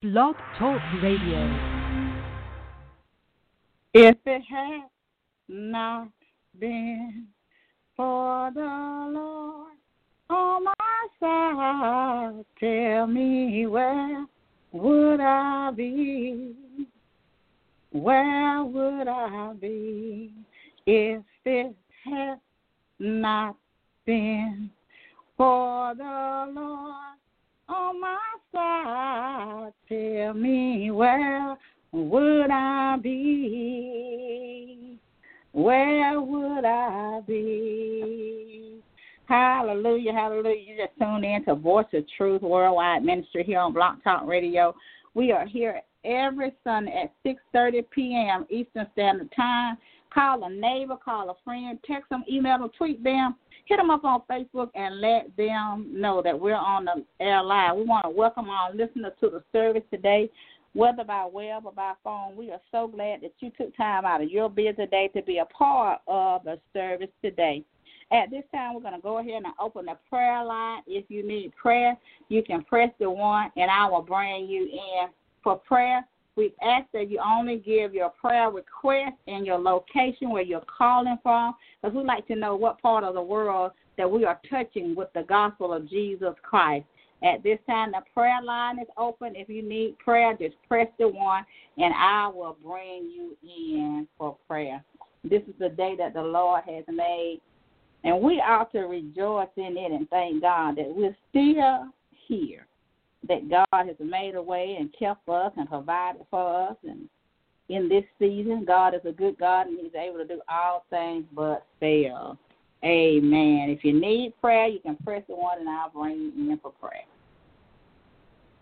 Blog Talk Radio. If it had not been for the Lord on my side, tell me where would I be? Where would I be if it had not been for the Lord on my side? Tell me where would I be? Where would I be? Hallelujah, hallelujah. You just tuned in to Voice of Truth Worldwide Ministry here on Blog Talk Radio. We are here every Sunday at 6.30 p.m. Eastern Standard Time. Call a neighbor, call a friend, text them, email them, tweet them, hit them up on Facebook, and let them know that we're on the air live. We want to welcome our listeners to the service today, whether by web or by phone. We are so glad that you took time out of your busy day to be a part of the service today. At this time, we're going to go ahead and open the prayer line. If you need prayer, you can press the one, and I will bring you in for prayer. We ask that you only give your prayer request and your location where you're calling from, because we like to know what part of the world that we are touching with the gospel of Jesus Christ. At this time, the prayer line is open. If you need prayer, just press the one, and I will bring you in for prayer. This is the day that the Lord has made, and we ought to rejoice in it and thank God that we're still here that God has made a way and kept us and provided for us. And in this season, God is a good God and He's able to do all things but fail. Amen. If you need prayer, you can press the one and I'll bring you in for prayer.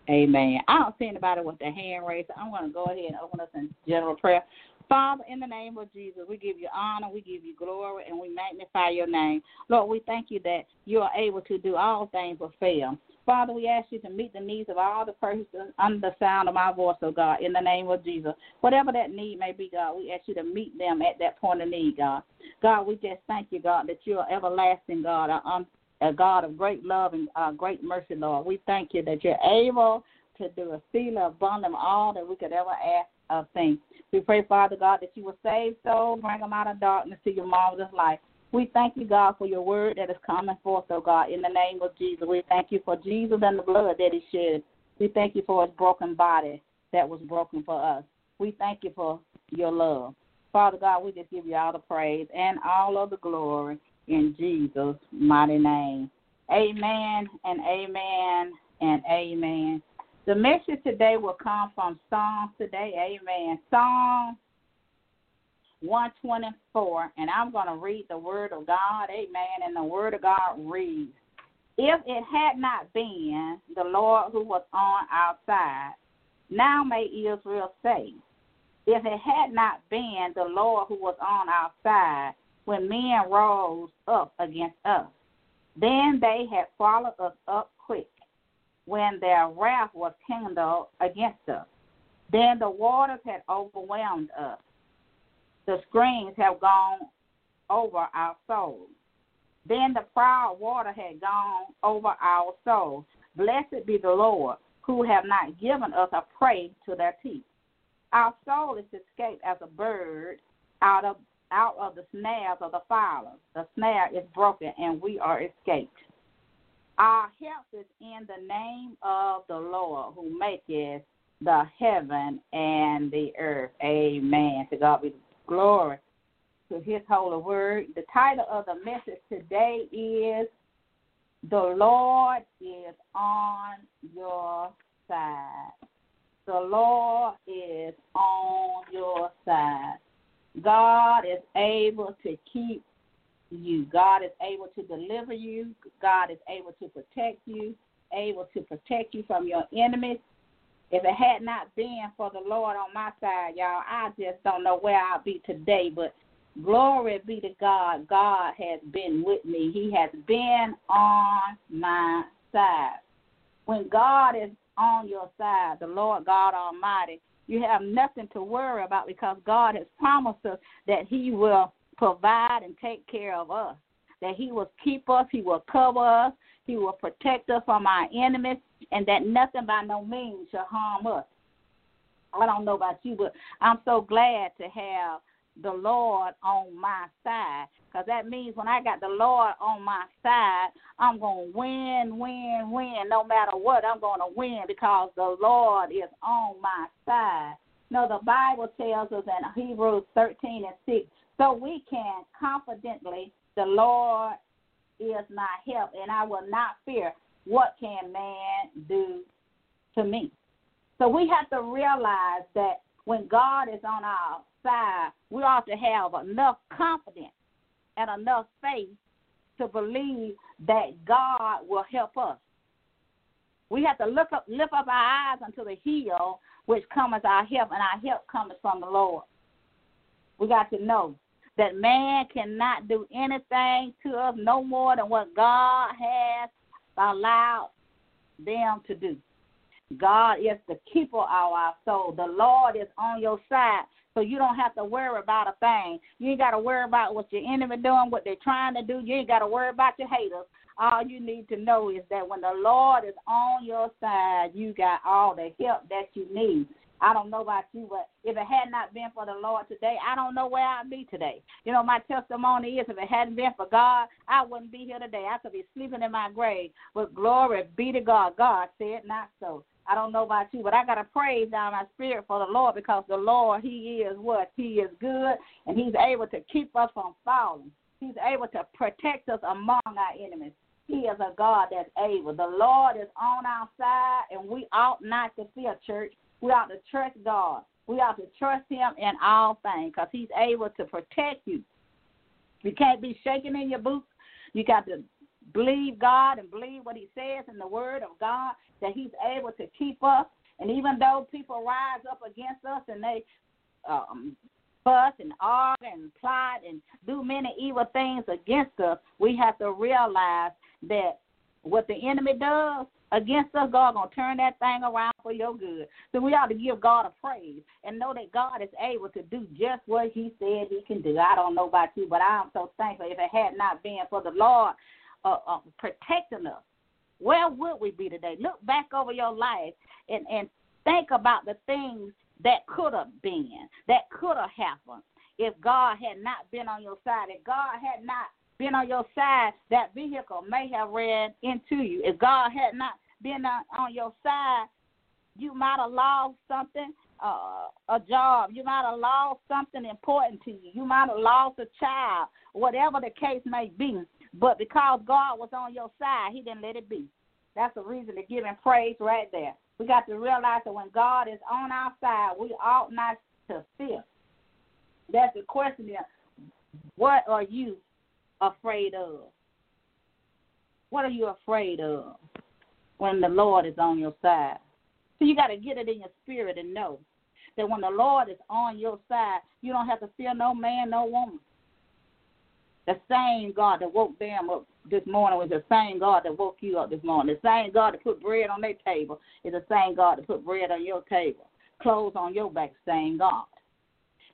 Amen. I don't see anybody with their hand raised. I'm going to go ahead and open us in general prayer. Father, in the name of Jesus, we give you honor, we give you glory, and we magnify your name. Lord, we thank you that you are able to do all things but fail. Father, we ask you to meet the needs of all the persons under the sound of my voice, oh God, in the name of Jesus. Whatever that need may be, God, we ask you to meet them at that point of need, God. God, we just thank you, God, that you are everlasting, God, a, a God of great love and uh, great mercy, Lord. We thank you that you're able to do a seal abundant all that we could ever ask of things. We pray, Father God, that you will save souls, bring them out of darkness to your marvelous light. We thank you, God, for your word that is coming forth, oh God, in the name of Jesus. We thank you for Jesus and the blood that he shed. We thank you for his broken body that was broken for us. We thank you for your love. Father God, we just give you all the praise and all of the glory in Jesus' mighty name. Amen and amen and amen. The message today will come from Psalms today. Amen. Psalm 124, and I'm going to read the Word of God. Amen. And the Word of God reads If it had not been the Lord who was on our side, now may Israel say, If it had not been the Lord who was on our side when men rose up against us, then they had followed us up quick when their wrath was kindled against us. Then the waters had overwhelmed us the streams have gone over our souls. Then the proud water had gone over our souls. Blessed be the Lord, who have not given us a prey to their teeth. Our soul is escaped as a bird out of out of the snares of the fowler. The snare is broken, and we are escaped. Our help is in the name of the Lord, who maketh the heaven and the earth. Amen. To God be Glory to his holy word. The title of the message today is The Lord is on your side. The Lord is on your side. God is able to keep you. God is able to deliver you. God is able to protect you, able to protect you from your enemies. If it had not been for the Lord on my side, y'all, I just don't know where I'll be today. But glory be to God. God has been with me. He has been on my side. When God is on your side, the Lord God Almighty, you have nothing to worry about because God has promised us that He will provide and take care of us, that He will keep us, He will cover us, He will protect us from our enemies, and that nothing by no means shall harm us. I don't know about you, but I'm so glad to have the Lord on my side. Because that means when I got the Lord on my side, I'm going to win, win, win. No matter what, I'm going to win because the Lord is on my side. No, the Bible tells us in Hebrews 13 and 6, so we can confidently, the Lord is my help, and I will not fear. What can man do to me? So we have to realize that when God is on our side, we ought to have enough confidence and enough faith to believe that God will help us. We have to look up, lift up our eyes unto the hill, which cometh our help, and our help cometh from the Lord. We got to know that man cannot do anything to us no more than what God has allowed them to do. God is the keeper of our soul. The Lord is on your side. So you don't have to worry about a thing. You ain't got to worry about what your enemy doing, what they're trying to do. You ain't got to worry about your haters. All you need to know is that when the Lord is on your side, you got all the help that you need. I don't know about you, but if it had not been for the Lord today, I don't know where I'd be today. You know, my testimony is if it hadn't been for God, I wouldn't be here today. I could be sleeping in my grave. But glory be to God. God said not so. I don't know about you, but I got to praise down my spirit for the Lord because the Lord, He is what? He is good, and He's able to keep us from falling. He's able to protect us among our enemies. He is a God that's able. The Lord is on our side, and we ought not to fear, church. We ought to trust God. We ought to trust Him in all things because He's able to protect you. You can't be shaking in your boots. You got to believe God and believe what He says in the Word of God that He's able to keep us. And even though people rise up against us and they um, fuss and argue and plot and do many evil things against us, we have to realize that what the enemy does against us, God gonna turn that thing around for your good. So we ought to give God a praise and know that God is able to do just what He said He can do. I don't know about you, but I'm so thankful. If it had not been for the Lord uh, uh, protecting us, where would we be today? Look back over your life and and think about the things that could have been, that could have happened if God had not been on your side. If God had not been on your side, that vehicle may have ran into you. If God had not been on, your side, you might have lost something, uh, a job. You might have lost something important to you. You might have lost a child, whatever the case may be. But because God was on your side, He didn't let it be. That's the reason to give Him praise right there. We got to realize that when God is on our side, we ought not to fear. That's the question there. What are you afraid of? What are you afraid of when the Lord is on your side? So you got to get it in your spirit and know that when the Lord is on your side, you don't have to fear no man, no woman. The same God that woke them up this morning was the same God that woke you up this morning. The same God that put bread on their table is the same God that put bread on your table. Clothes on your back, same God.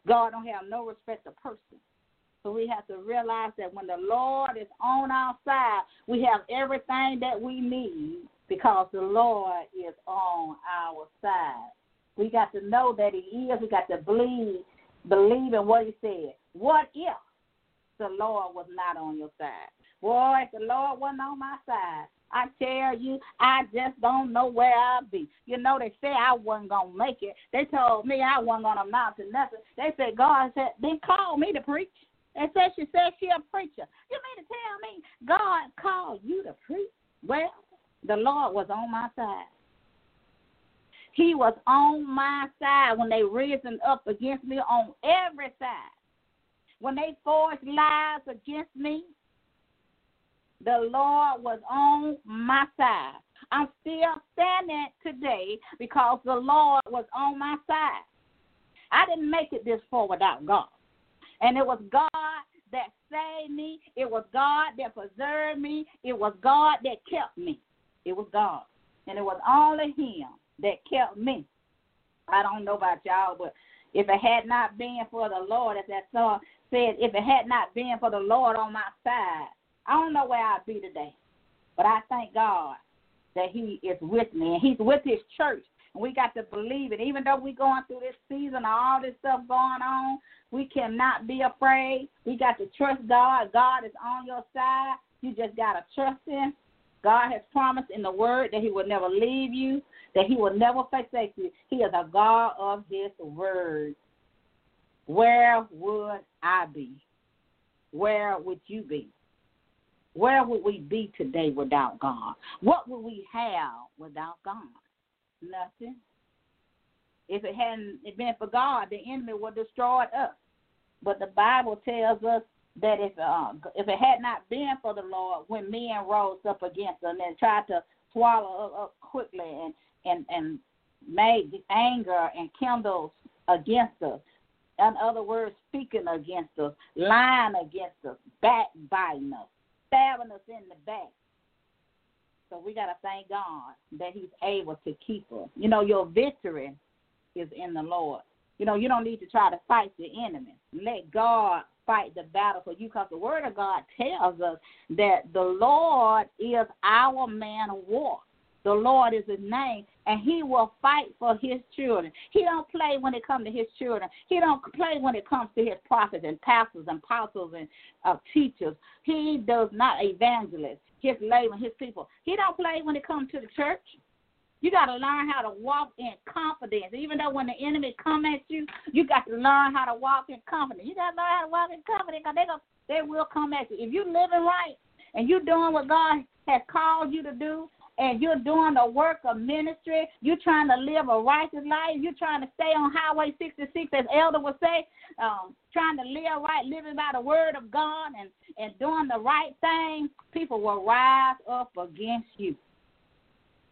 God don't have no respect of person. So we have to realize that when the Lord is on our side, we have everything that we need because the Lord is on our side. We got to know that He is. We got to believe, believe in what He said. What if the Lord was not on your side? Boy, if the Lord wasn't on my side, I tell you, I just don't know where I'll be. You know, they said I wasn't gonna make it. They told me I wasn't gonna amount to nothing. They said God said, then call me to preach. And said she said she a preacher. You mean to tell me God called you to preach? Well, the Lord was on my side. He was on my side when they risen up against me on every side. When they forged lies against me, the Lord was on my side. I'm still standing today because the Lord was on my side. I didn't make it this far without God. And it was God that saved me. It was God that preserved me. It was God that kept me. It was God. And it was only Him that kept me. I don't know about y'all, but if it had not been for the Lord, as that song said, if it had not been for the Lord on my side, I don't know where I'd be today. But But I thank God that He is with me and He's with His church. And we got to believe it. Even though we're going through this season, all this stuff going on, we cannot be afraid. We got to trust God. God is on your side. You just got to trust Him. God has promised in the Word that He will never leave you, that He will never forsake you. He is a God of His Word. Where would I be? Where would you be? Where would we be today without God? What would we have without God? Nothing. If it hadn't been for God, the enemy would have destroyed us. But the Bible tells us that if uh, if it had not been for the Lord, when men rose up against them and tried to swallow up quickly and and and made anger and kindles against us, in other words, speaking against us, lying against us, backbiting us, stabbing us in the back. So we got to thank God that He's able to keep us. You know, your victory is in the Lord. You know, you don't need to try to fight the enemy. Let God fight the battle for you because the Word of God tells us that the Lord is our man of war. The Lord is his name, and he will fight for his children. He don't play when it comes to his children. He don't play when it comes to his prophets and pastors and apostles and uh, teachers. He does not evangelists, his labor, his people. He don't play when it comes to the church. You got to learn how to walk in confidence. Even though when the enemy come at you, you got to learn how to walk in confidence. You got to learn how to walk in confidence because they, go, they will come at you. If you living right and you doing what God has called you to do, and you're doing the work of ministry, you're trying to live a righteous life, you're trying to stay on Highway 66, as Elder would say, um, trying to live right, living by the word of God and, and doing the right thing, people will rise up against you.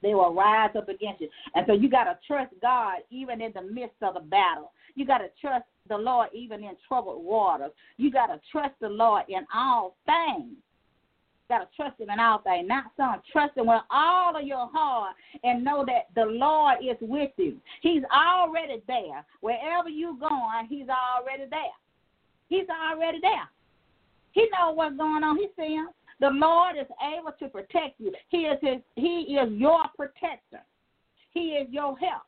They will rise up against you. And so you got to trust God even in the midst of the battle. You got to trust the Lord even in troubled waters. You got to trust the Lord in all things got to trust him in all things. Not some. Trust him with all of your heart and know that the Lord is with you. He's already there. Wherever you're going, he's already there. He's already there. He knows what's going on. He sees the Lord is able to protect you. He is his, he is your protector. He is your help.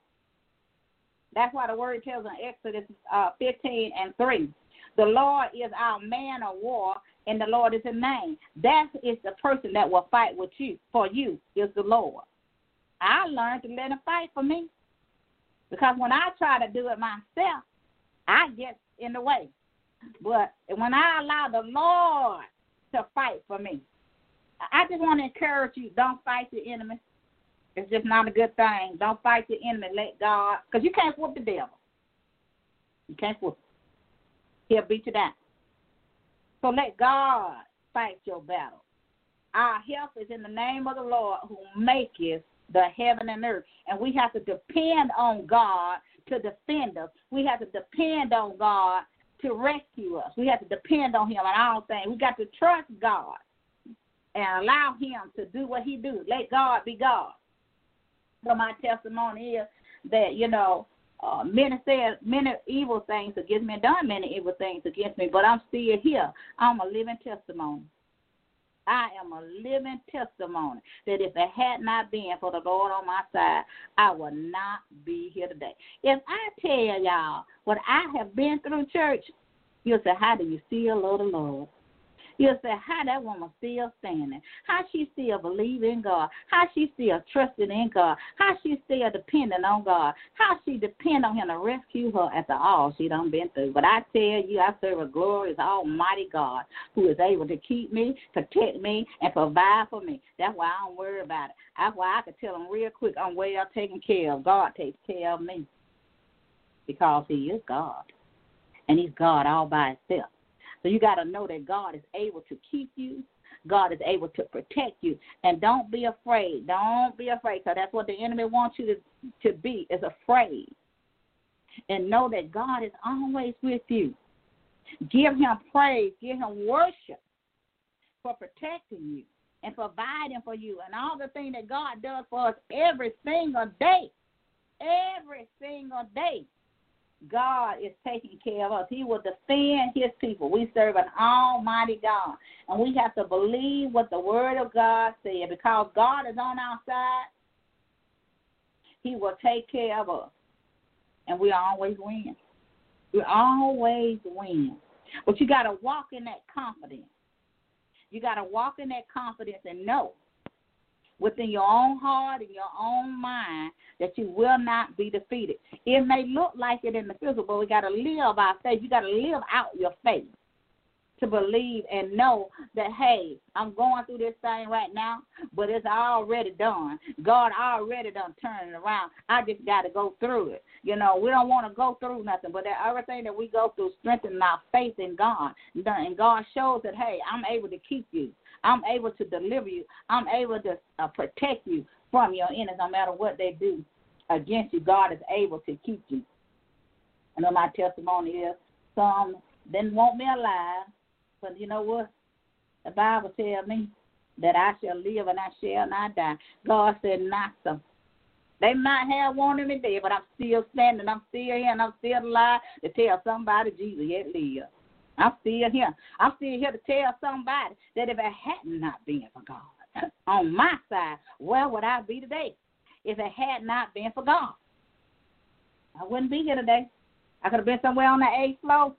That's why the word tells in Exodus uh, 15 and 3. The Lord is our man of war, and the Lord is his name. That is the person that will fight with you for you is the Lord. I learned to let him fight for me. Because when I try to do it myself, I get in the way. But when I allow the Lord to fight for me, I just want to encourage you don't fight the enemy. It's just not a good thing. Don't fight the enemy. Let God, because you can't whoop the devil. You can't whoop. Him. He'll beat you down. So let God fight your battle. Our help is in the name of the Lord who maketh the heaven and earth. And we have to depend on God to defend us. We have to depend on God to rescue us. We have to depend on Him in all things. We got to trust God and allow Him to do what He do. Let God be God. So my testimony is that you know uh, many said many evil things against me, done many evil things against me, but I'm still here. I'm a living testimony. I am a living testimony that if it had not been for the Lord on my side, I would not be here today. If I tell y'all what I have been through, church, you'll say, How do you still love the Lord? You'll say, how that woman still standing? How she still believe in God? How she still trusting in God? How she still depending on God? How she depend on Him to rescue her after all she done been through? But I tell you, I serve a glorious Almighty God who is able to keep me, protect me, and provide for me. That's why I don't worry about it. That's why I can tell them real quick I'm well taken care of. God takes care of me because He is God, and He's God all by Himself. So you got to know that God is able to keep you. God is able to protect you. And don't be afraid. Don't be afraid because that's what the enemy wants you to, to be, is afraid. And know that God is always with you. Give him praise. Give him worship for protecting you and providing for you and all the things that God does for us every single day. Every single day. God is taking care of us. He will defend his people. We serve an almighty God. And we have to believe what the word of God said. Because God is on our side, he will take care of us. And we always win. We always win. But you got to walk in that confidence. You got to walk in that confidence and know within your own heart and your own mind that you will not be defeated. It may look like it in the physical, but we got to live our faith. You got to live out your faith to believe and know that hey, I'm going through this thing right now, but it's already done. God already done turned it around. I just got to go through it. You know, we don't want to go through nothing, but that everything that we go through strengthens our faith in God. And God shows that hey, I'm able to keep you. I'm able to deliver you. I'm able to uh, protect you from your enemies, no matter what they do against you. God is able to keep you. I know my testimony is some didn't want me alive, but you know what? The Bible tells me that I shall live and I shall not die. God said not so. They might have wanted me dead, but I'm still standing. I'm still here, and I'm still alive to tell somebody Jesus yet lives. I'm still here. I'm still here to tell somebody that if it had not been for God on my side, where would I be today? If it had not been for God, I wouldn't be here today. I could have been somewhere on the eighth floor.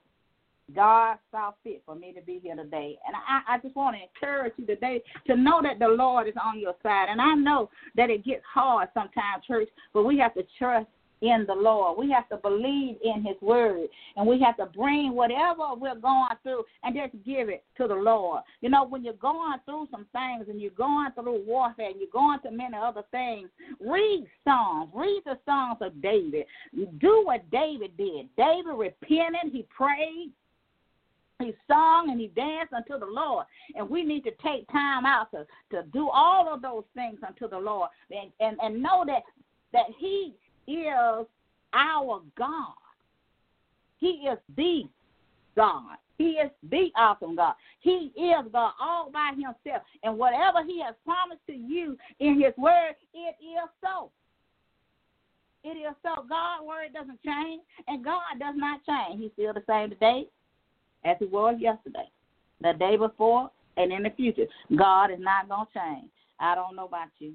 God saw fit for me to be here today. And I, I just want to encourage you today to know that the Lord is on your side. And I know that it gets hard sometimes, church, but we have to trust in the Lord. We have to believe in His word, and we have to bring whatever we're going through and just give it to the Lord. You know, when you're going through some things and you're going through warfare and you're going through many other things, read Psalms, read the Psalms of David. Do what David did. David repented, he prayed, he sung and he danced unto the Lord. And we need to take time out to, to do all of those things unto the Lord and, and, and know that that he is our God. He is the God. He is the awesome God. He is God all by himself. And whatever he has promised to you in his word, it is so. It is so. God's word doesn't change, and God does not change. He's still the same today as he was yesterday, the day before, and in the future. God is not going to change. I don't know about you,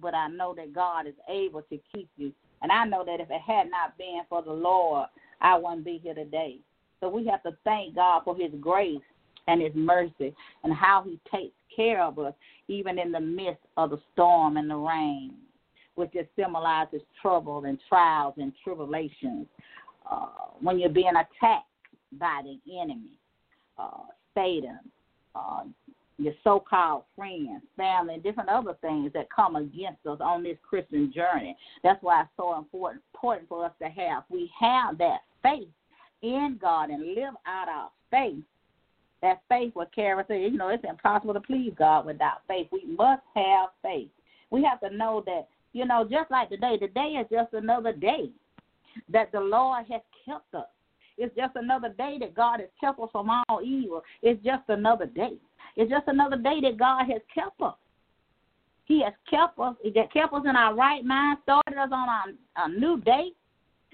but I know that God is able to keep you and I know that if it had not been for the Lord, I wouldn't be here today. So we have to thank God for his grace and his mercy and how he takes care of us even in the midst of the storm and the rain, which just symbolizes trouble and trials and tribulations. Uh, when you're being attacked by the enemy, uh, Satan, uh, your so-called friends, family, and different other things that come against us on this Christian journey. That's why it's so important important for us to have. We have that faith in God and live out our faith. That faith will carry us. You know, it's impossible to please God without faith. We must have faith. We have to know that, you know, just like today, today is just another day that the Lord has kept us. It's just another day that God has kept us from all evil. It's just another day. It's just another day that God has kept us. He has kept us. He kept us in our right mind, started us on a, a new day.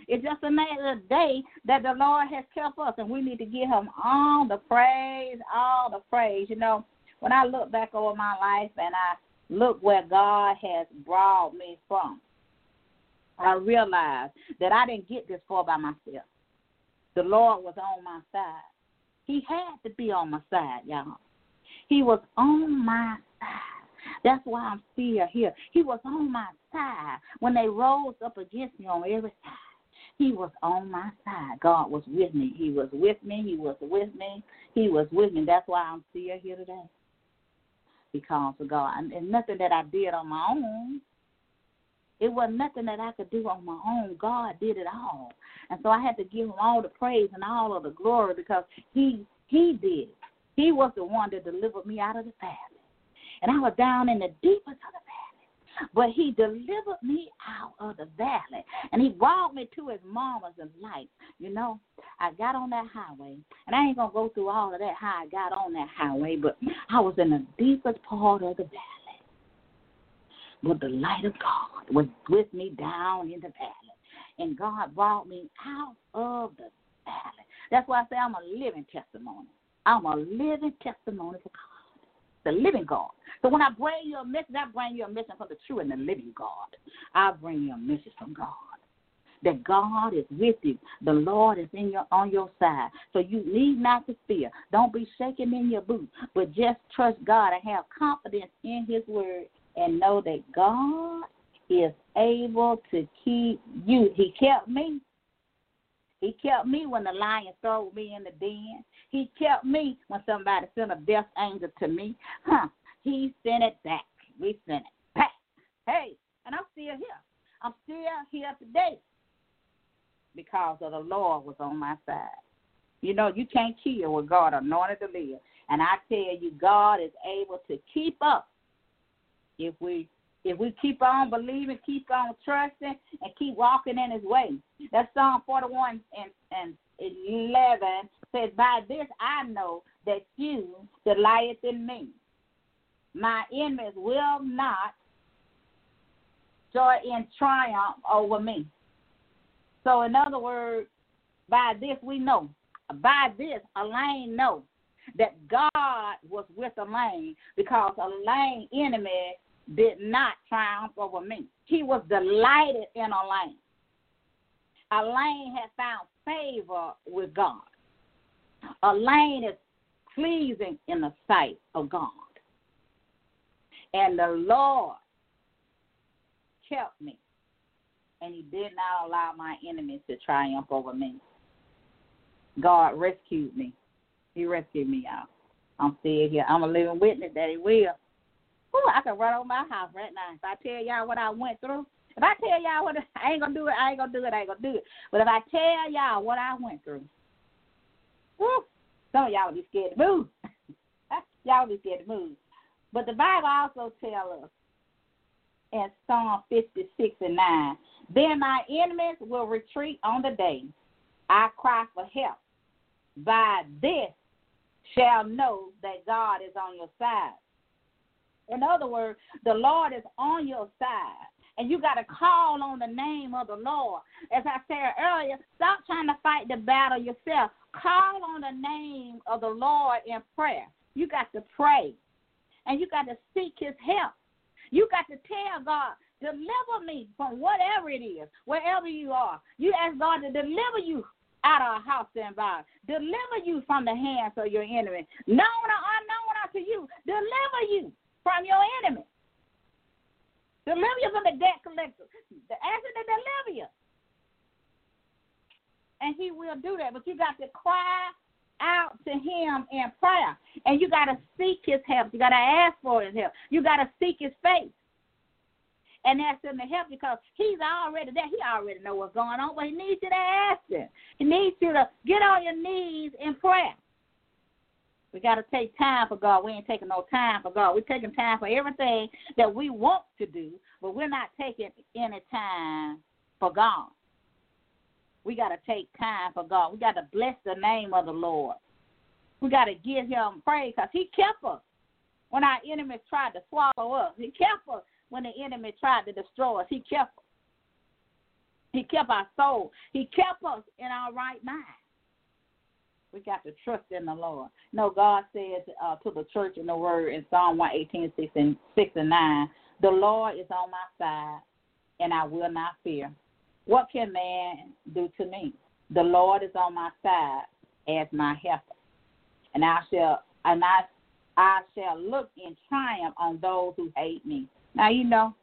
It's just another day that the Lord has kept us, and we need to give Him all the praise, all the praise. You know, when I look back over my life and I look where God has brought me from, I realize that I didn't get this far by myself. The Lord was on my side. He had to be on my side, y'all. He was on my side. That's why I'm still here. He was on my side when they rose up against me on every side. He was on my side. God was with me. He was with me. He was with me. He was with me. That's why I'm still here today. Because of God. And nothing that I did on my own. It wasn't nothing that I could do on my own. God did it all. And so I had to give him all the praise and all of the glory because he he did. He was the one that delivered me out of the valley. And I was down in the deepest of the valley. But he delivered me out of the valley. And he brought me to his mama's light. You know, I got on that highway. And I ain't going to go through all of that how I got on that highway. But I was in the deepest part of the valley. But the light of God was with me down in the valley. and God brought me out of the valley. That's why I say I'm a living testimony. I'm a living testimony for God, the living God. So when I bring you a message, I bring you a message from the true and the living God. I bring you a message from God that God is with you. The Lord is in your on your side. So you need not to fear. Don't be shaking in your boots, but just trust God and have confidence in his word and know that God is able to keep you. He kept me. He kept me when the lion threw me in the den. He kept me when somebody sent a death angel to me. Huh. He sent it back. We sent it back. Hey, and I'm still here. I'm still here today because of the Lord was on my side. You know, you can't kill what God anointed to live. And I tell you, God is able to keep up if we if we keep on believing, keep on trusting, and keep walking in His way. That's Psalm 41 and, and 11 says, By this I know that you delight in me. My enemies will not joy in triumph over me. So, in other words, by this we know. By this, Elaine know that God was with Elaine because Elaine's enemy did not triumph over me. He was delighted in Elaine. Elaine had found favor with God. Elaine is pleasing in the sight of God. And the Lord kept me and he did not allow my enemies to triumph over me. God rescued me. He rescued me out. I'm still here. I'm a living witness that he will. Ooh, I can run over my house right now. If I tell y'all what I went through, if I tell y'all what I ain't gonna do it, I ain't gonna do it, I ain't gonna do it. But if I tell y'all what I went through, woo, some of y'all will be scared to move. y'all will be scared to move. But the Bible also tells us in Psalm 56 and 9 then my enemies will retreat on the day I cry for help. By this shall know that God is on your side. In other words, the Lord is on your side. And you got to call on the name of the Lord. As I said earlier, stop trying to fight the battle yourself. Call on the name of the Lord in prayer. You got to pray. And you got to seek his help. You got to tell God, Deliver me from whatever it is, wherever you are. You ask God to deliver you out of a house body. Deliver you from the hands of your enemy. Known or unknown unto you. Deliver you from your enemy. Deliver you from the debt collector. Ask him to deliver you. And he will do that. But you got to cry out to him in prayer. And you got to seek his help. You got to ask for his help. You got to seek his face and ask him to help because he's already there. He already know what's going on, but he needs you to ask him. He needs you to get on your knees in prayer. We got to take time for God. We ain't taking no time for God. We're taking time for everything that we want to do, but we're not taking any time for God. We got to take time for God. We got to bless the name of the Lord. We got to give him praise because he kept us when our enemies tried to swallow us. He kept us when the enemy tried to destroy us. He kept us. He kept our soul. He kept us in our right mind. We got to trust in the Lord. No, God says uh, to the church in the word in Psalm 118, 6 and, 6 and 9, the Lord is on my side, and I will not fear. What can man do to me? The Lord is on my side as my helper. And I shall and I I shall look in triumph on those who hate me. Now you know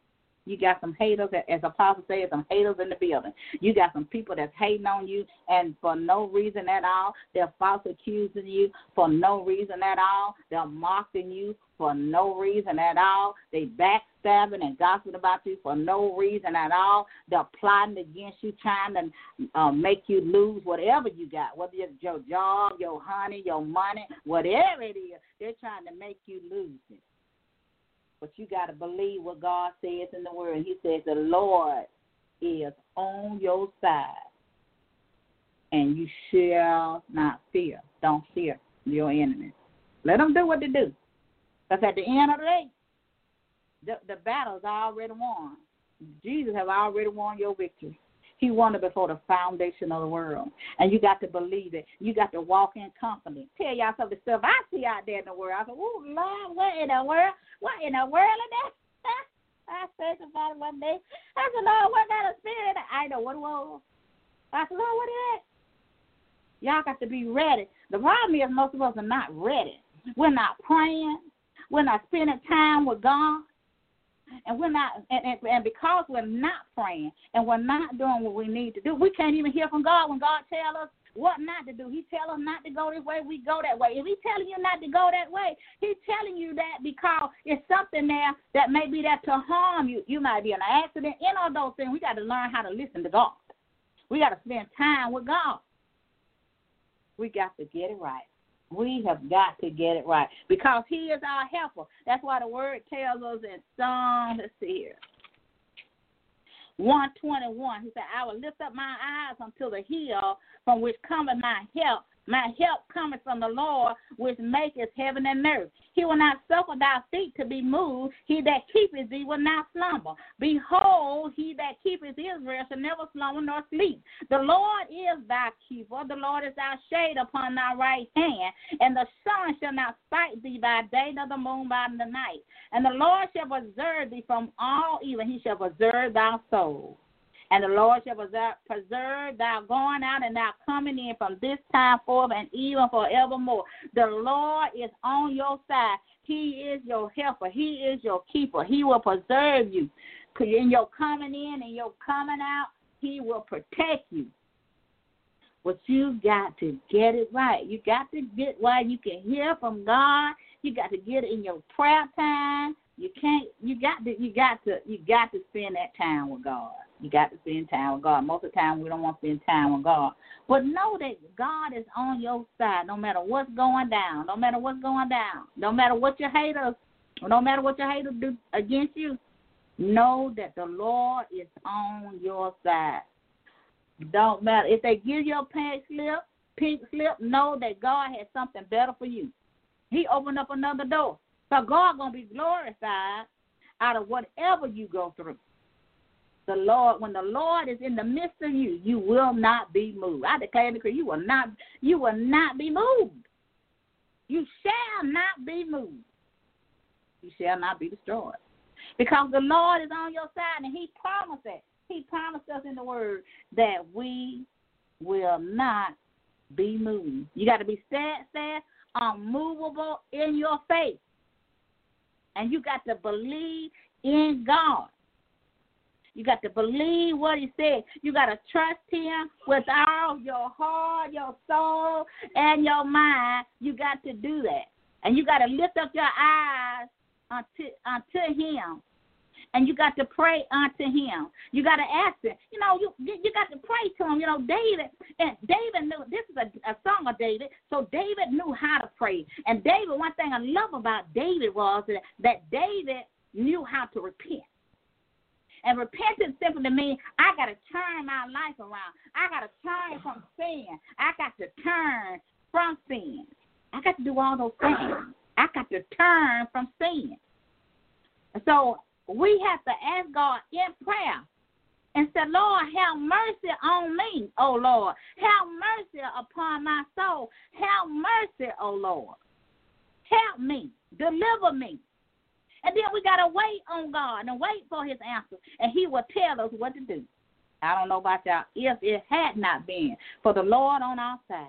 you got some haters, as Apostle says, some haters in the building. You got some people that's hating on you, and for no reason at all, they're false accusing you for no reason at all. They're mocking you for no reason at all. They backstabbing and gossiping about you for no reason at all. They're plotting against you, trying to uh, make you lose whatever you got, whether it's your job, your honey, your money, whatever it is. They're trying to make you lose it. But you got to believe what God says in the Word. He says the Lord is on your side, and you shall not fear. Don't fear your enemies. Let them do what they do. Because at the end of the day, the, the battle's already won. Jesus have already won your victory. He won it before the foundation of the world. And you got to believe it. You got to walk in confidence. Tell y'all some of the stuff I see out there in the world. I said, oh, Lord, what in the world? What in the world is that? I said about it one day. I said, Lord, what kind of spirit? I know what it was. I said, Lord, what is that? Y'all got to be ready. The problem is most of us are not ready. We're not praying. We're not spending time with God and we're not and, and, and because we're not praying and we're not doing what we need to do, we can't even hear from God when God tells us what not to do. He tells us not to go this way, we go that way. If he's telling you not to go that way, he's telling you that because it's something there that may be there to harm you. You might be in an accident, in all those things. We got to learn how to listen to God. We got to spend time with God. We got to get it right. We have got to get it right because He is our helper. That's why the word tells us in Psalm, let's see here, 121. He said, I will lift up my eyes unto the hill from which cometh my help. My help cometh from the Lord, which maketh heaven and earth. He will not suffer thy feet to be moved. He that keepeth thee will not slumber. Behold, he that keepeth Israel shall never slumber nor sleep. The Lord is thy keeper. The Lord is thy shade upon thy right hand. And the sun shall not smite thee by day, nor the moon by the night. And the Lord shall preserve thee from all evil. He shall preserve thy soul. And the Lord shall preserve thou going out and thou coming in from this time forth and even forevermore. The Lord is on your side. He is your helper. He is your keeper. He will preserve you. In your coming in and your coming out, He will protect you. But you've got to get it right. You got to get why you can hear from God. You got to get it in your prayer time. You can't. You got to. You got to. You got to spend that time with God. You got to spend time with God. Most of the time, we don't want to spend time with God. But know that God is on your side no matter what's going down, no matter what's going down, no matter what your haters, no matter what your haters do against you. Know that the Lord is on your side. Don't matter if they give you a pink slip, pink slip. Know that God has something better for you. He opened up another door, so God gonna be glorified out of whatever you go through the Lord, when the Lord is in the midst of you, you will not be moved. I declare and decree, you will not, you will not be moved. You shall not be moved. You shall not be destroyed. Because the Lord is on your side and He promised it. He promised us in the Word that we will not be moved. You got to be steadfast, unmovable in your faith. And you got to believe in God. You got to believe what he said. You got to trust him with all your heart, your soul, and your mind. You got to do that. And you got to lift up your eyes unto, unto him. And you got to pray unto him. You got to ask him. You know, you you got to pray to him. You know, David and David knew this is a, a song of David. So David knew how to pray. And David, one thing I love about David was that, that David knew how to repent. And repentance simply means I got to turn my life around. I got to turn from sin. I got to turn from sin. I got to do all those things. I got to turn from sin. So we have to ask God in prayer and say, Lord, have mercy on me, oh Lord. Have mercy upon my soul. Have mercy, oh Lord. Help me. Deliver me. And then we got to wait on God and wait for his answer, and he will tell us what to do. I don't know about y'all. If it had not been for the Lord on our side,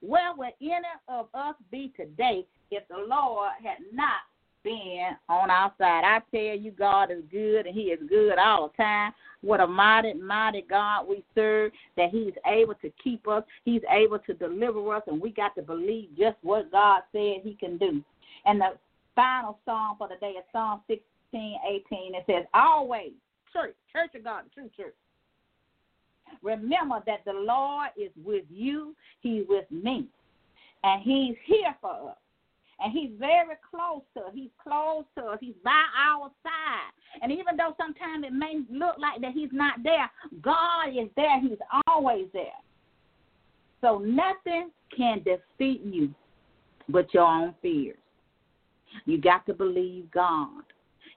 where would any of us be today if the Lord had not been on our side? I tell you, God is good, and He is good all the time. What a mighty, mighty God we serve, that He's able to keep us, He's able to deliver us, and we got to believe just what God said He can do. And the final song for the day is Psalm 16, 18. It says, Always, church, church of God, true church. Remember that the Lord is with you, He's with me, and He's here for us. And he's very close to us. He's close to us. He's by our side. And even though sometimes it may look like that he's not there, God is there. He's always there. So nothing can defeat you but your own fears. You got to believe God.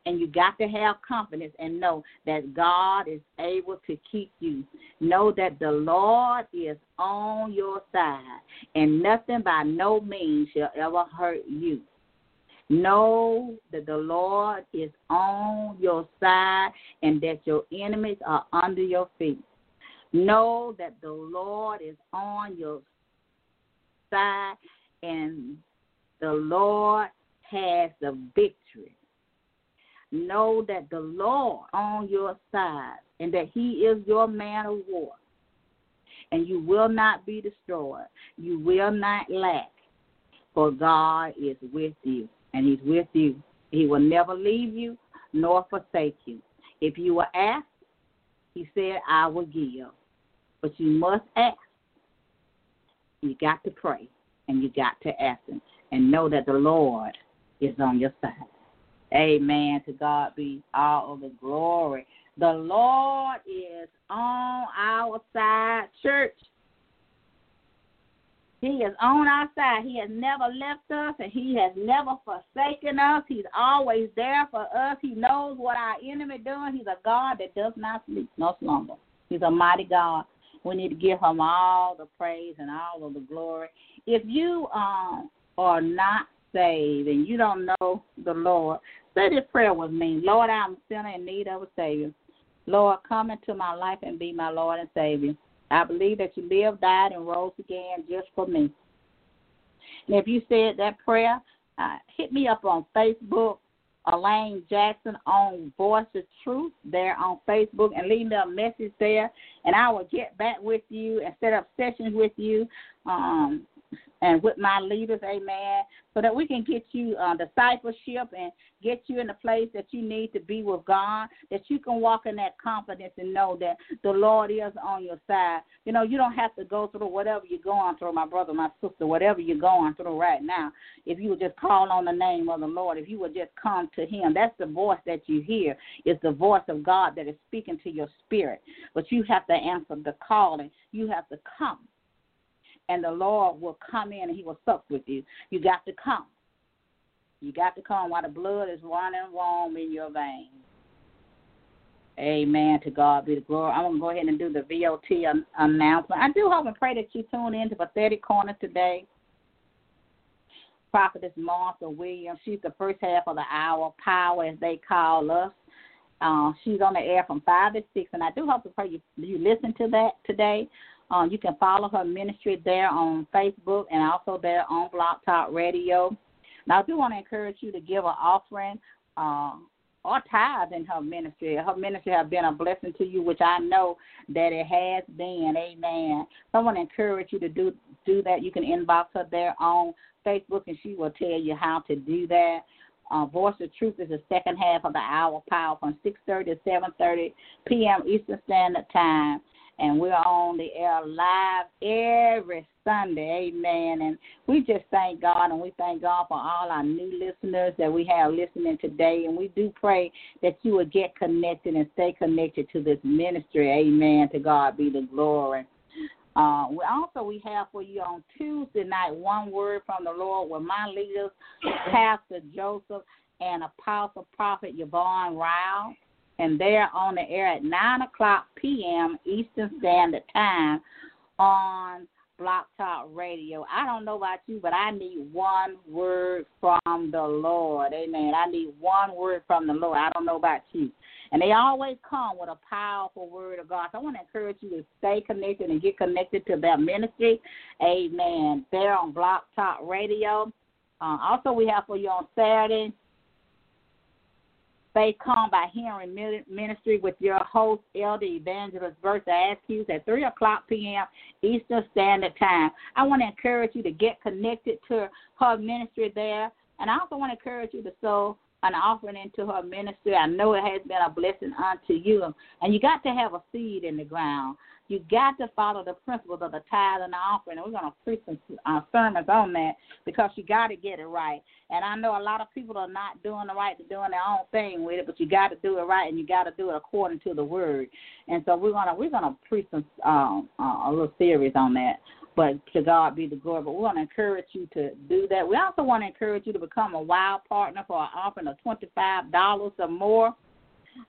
And you got to have confidence and know that God is able to keep you. Know that the Lord is on your side, and nothing by no means shall ever hurt you. Know that the Lord is on your side and that your enemies are under your feet. Know that the Lord is on your side and the Lord has the victory. Know that the Lord on your side and that he is your man of war. And you will not be destroyed. You will not lack. For God is with you and he's with you. He will never leave you nor forsake you. If you will ask, he said, I will give. But you must ask. You got to pray and you got to ask him and know that the Lord is on your side. Amen. To God be all of the glory. The Lord is on our side, church. He is on our side. He has never left us and he has never forsaken us. He's always there for us. He knows what our enemy doing. He's a God that does not sleep no slumber. He's a mighty God. We need to give him all the praise and all of the glory. If you um, are not saved and you don't know the Lord, say this prayer with me. Lord, I'm still in need of a Savior. Lord, come into my life and be my Lord and Savior. I believe that you lived, died, and rose again just for me. And if you said that prayer, uh, hit me up on Facebook, Elaine Jackson on Voice of Truth there on Facebook, and leave me a message there, and I will get back with you and set up sessions with you. Um, and with my leaders, amen, so that we can get you uh, discipleship and get you in the place that you need to be with God, that you can walk in that confidence and know that the Lord is on your side. You know, you don't have to go through whatever you're going through, my brother, my sister, whatever you're going through right now. If you would just call on the name of the Lord, if you would just come to Him, that's the voice that you hear. It's the voice of God that is speaking to your spirit. But you have to answer the calling. You have to come and the Lord will come in and He will sup with you. You got to come. You got to come while the blood is running warm in your veins. Amen. To God be the glory. I'm going to go ahead and do the VOT an- announcement. I do hope and pray that you tune in to Prophetic Corner today. Prophetess Martha Williams. She's the first half of the hour, power as they call us. Uh, she's on the air from 5 to 6, and I do hope and pray you, you listen to that today. Um, you can follow her ministry there on Facebook and also there on Blog Talk Radio. Now, I do want to encourage you to give an offering uh, or tithe in her ministry. Her ministry has been a blessing to you, which I know that it has been. Amen. So I want to encourage you to do do that. You can inbox her there on Facebook, and she will tell you how to do that. Uh, Voice of Truth is the second half of the hour power from 6:30 to 7:30 p.m. Eastern Standard Time and we're on the air live every Sunday. Amen. And we just thank God and we thank God for all our new listeners that we have listening today. And we do pray that you will get connected and stay connected to this ministry. Amen. To God be the glory. Uh, we also we have for you on Tuesday night one word from the Lord with my leaders, Pastor Joseph and Apostle Prophet Yvonne Rao and they're on the air at 9 o'clock p.m. Eastern Standard Time on Blog Talk Radio. I don't know about you, but I need one word from the Lord. Amen. I need one word from the Lord. I don't know about you. And they always come with a powerful word of God. So I want to encourage you to stay connected and get connected to their ministry. Amen. They're on Blog Talk Radio. Uh, also, we have for you on Saturday Faith Come by Hearing Ministry with your host, Elder Evangelist Bertha Askews at 3 o'clock p.m. Eastern Standard Time. I want to encourage you to get connected to her ministry there. And I also want to encourage you to sow an offering into her ministry. I know it has been a blessing unto you. And you got to have a seed in the ground. You got to follow the principles of the tithe and the offering. And we're going to preach some uh, sermons on that because you got to get it right. And I know a lot of people are not doing the right, they're doing their own thing with it, but you got to do it right and you got to do it according to the word. And so we're gonna we're gonna preach some um, uh, a little series on that. But to God be the glory. But we want to encourage you to do that. We also want to encourage you to become a wild partner for an offering of $25 or more.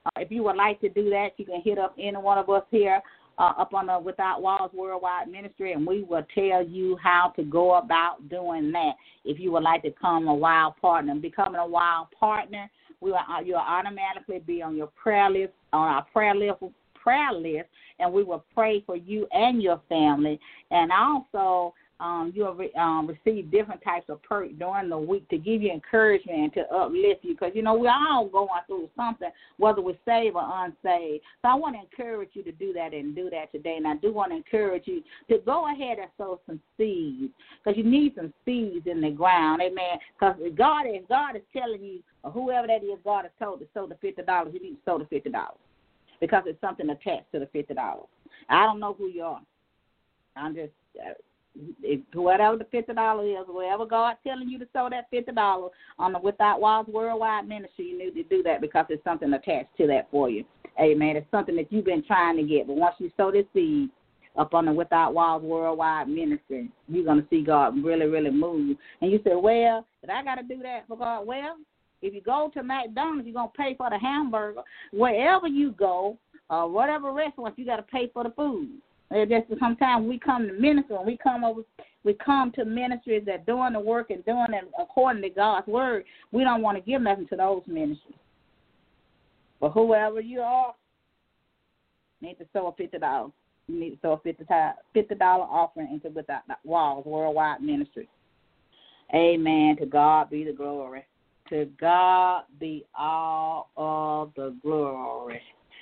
Uh, if you would like to do that, you can hit up any one of us here uh, up on the Without Walls Worldwide Ministry, and we will tell you how to go about doing that. If you would like to become a wild partner, becoming a wild partner, we will uh, you'll automatically be on your prayer list on our prayer list prayer list, and we will pray for you and your family. And also, um, you'll re- um, receive different types of perks during the week to give you encouragement to uplift you because you know we're all going through something, whether we're saved or unsaved. So I want to encourage you to do that and do that today. And I do want to encourage you to go ahead and sow some seeds because you need some seeds in the ground, amen. Because God is God is telling you, or whoever that is, God has told to sow the fifty dollars. You need to sow the fifty dollars because it's something attached to the fifty dollars. I don't know who you are. I'm just uh, if, whatever the fifty dollars is, wherever God telling you to sow that fifty dollars on the Without Walls Worldwide Ministry, you need to do that because it's something attached to that for you. Amen. It's something that you've been trying to get, but once you sow this seed up on the Without Walls Worldwide Ministry, you're gonna see God really, really move. And you say, well, did I got to do that for God? Well, if you go to McDonald's, you're gonna pay for the hamburger. Wherever you go, uh, whatever restaurant, you got to pay for the food. Just sometimes we come to ministry and we come over, we come to ministries that doing the work and doing it according to God's word. We don't want to give nothing to those ministries. But whoever you are, need to sow a fifty dollars. You need to sow a fifty dollar offering into Without Walls Worldwide Ministry. Amen. To God be the glory. To God be all of the glory.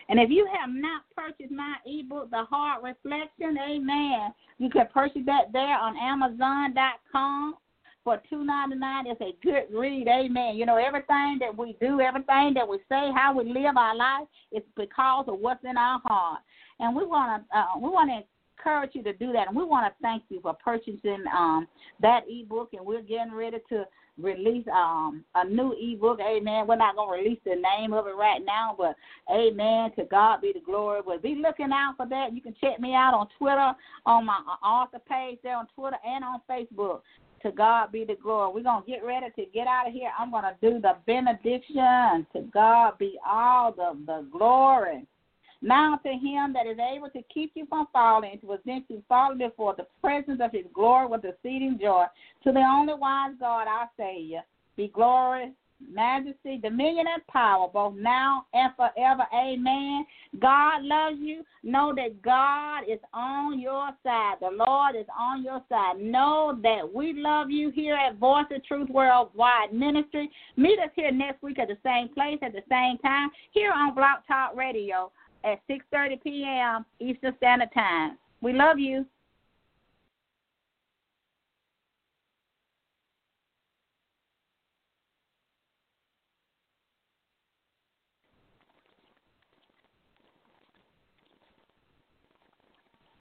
And if you have not purchased my ebook, The Heart Reflection, amen, you can purchase that there on Amazon.com for two ninety nine. It's a good read, amen. You know, everything that we do, everything that we say, how we live our life, is because of what's in our heart. And we want to uh, we want to encourage you to do that. And we want to thank you for purchasing um, that ebook. And we're getting ready to release um a new ebook. Amen. We're not gonna release the name of it right now, but amen. To God be the glory. But be looking out for that. You can check me out on Twitter, on my uh, author page there on Twitter and on Facebook. To God be the glory. We're gonna get ready to get out of here. I'm gonna do the benediction. To God be all the, the glory. Now to him that is able to keep you from falling and to present you falling before the presence of his glory with exceeding joy. To the only wise God, our Savior, be glory, majesty, dominion, and power, both now and forever. Amen. God loves you. Know that God is on your side. The Lord is on your side. Know that we love you here at Voice of Truth Worldwide Ministry. Meet us here next week at the same place at the same time here on Blog Talk Radio at 6:30 p.m. Eastern Standard Time. We love you.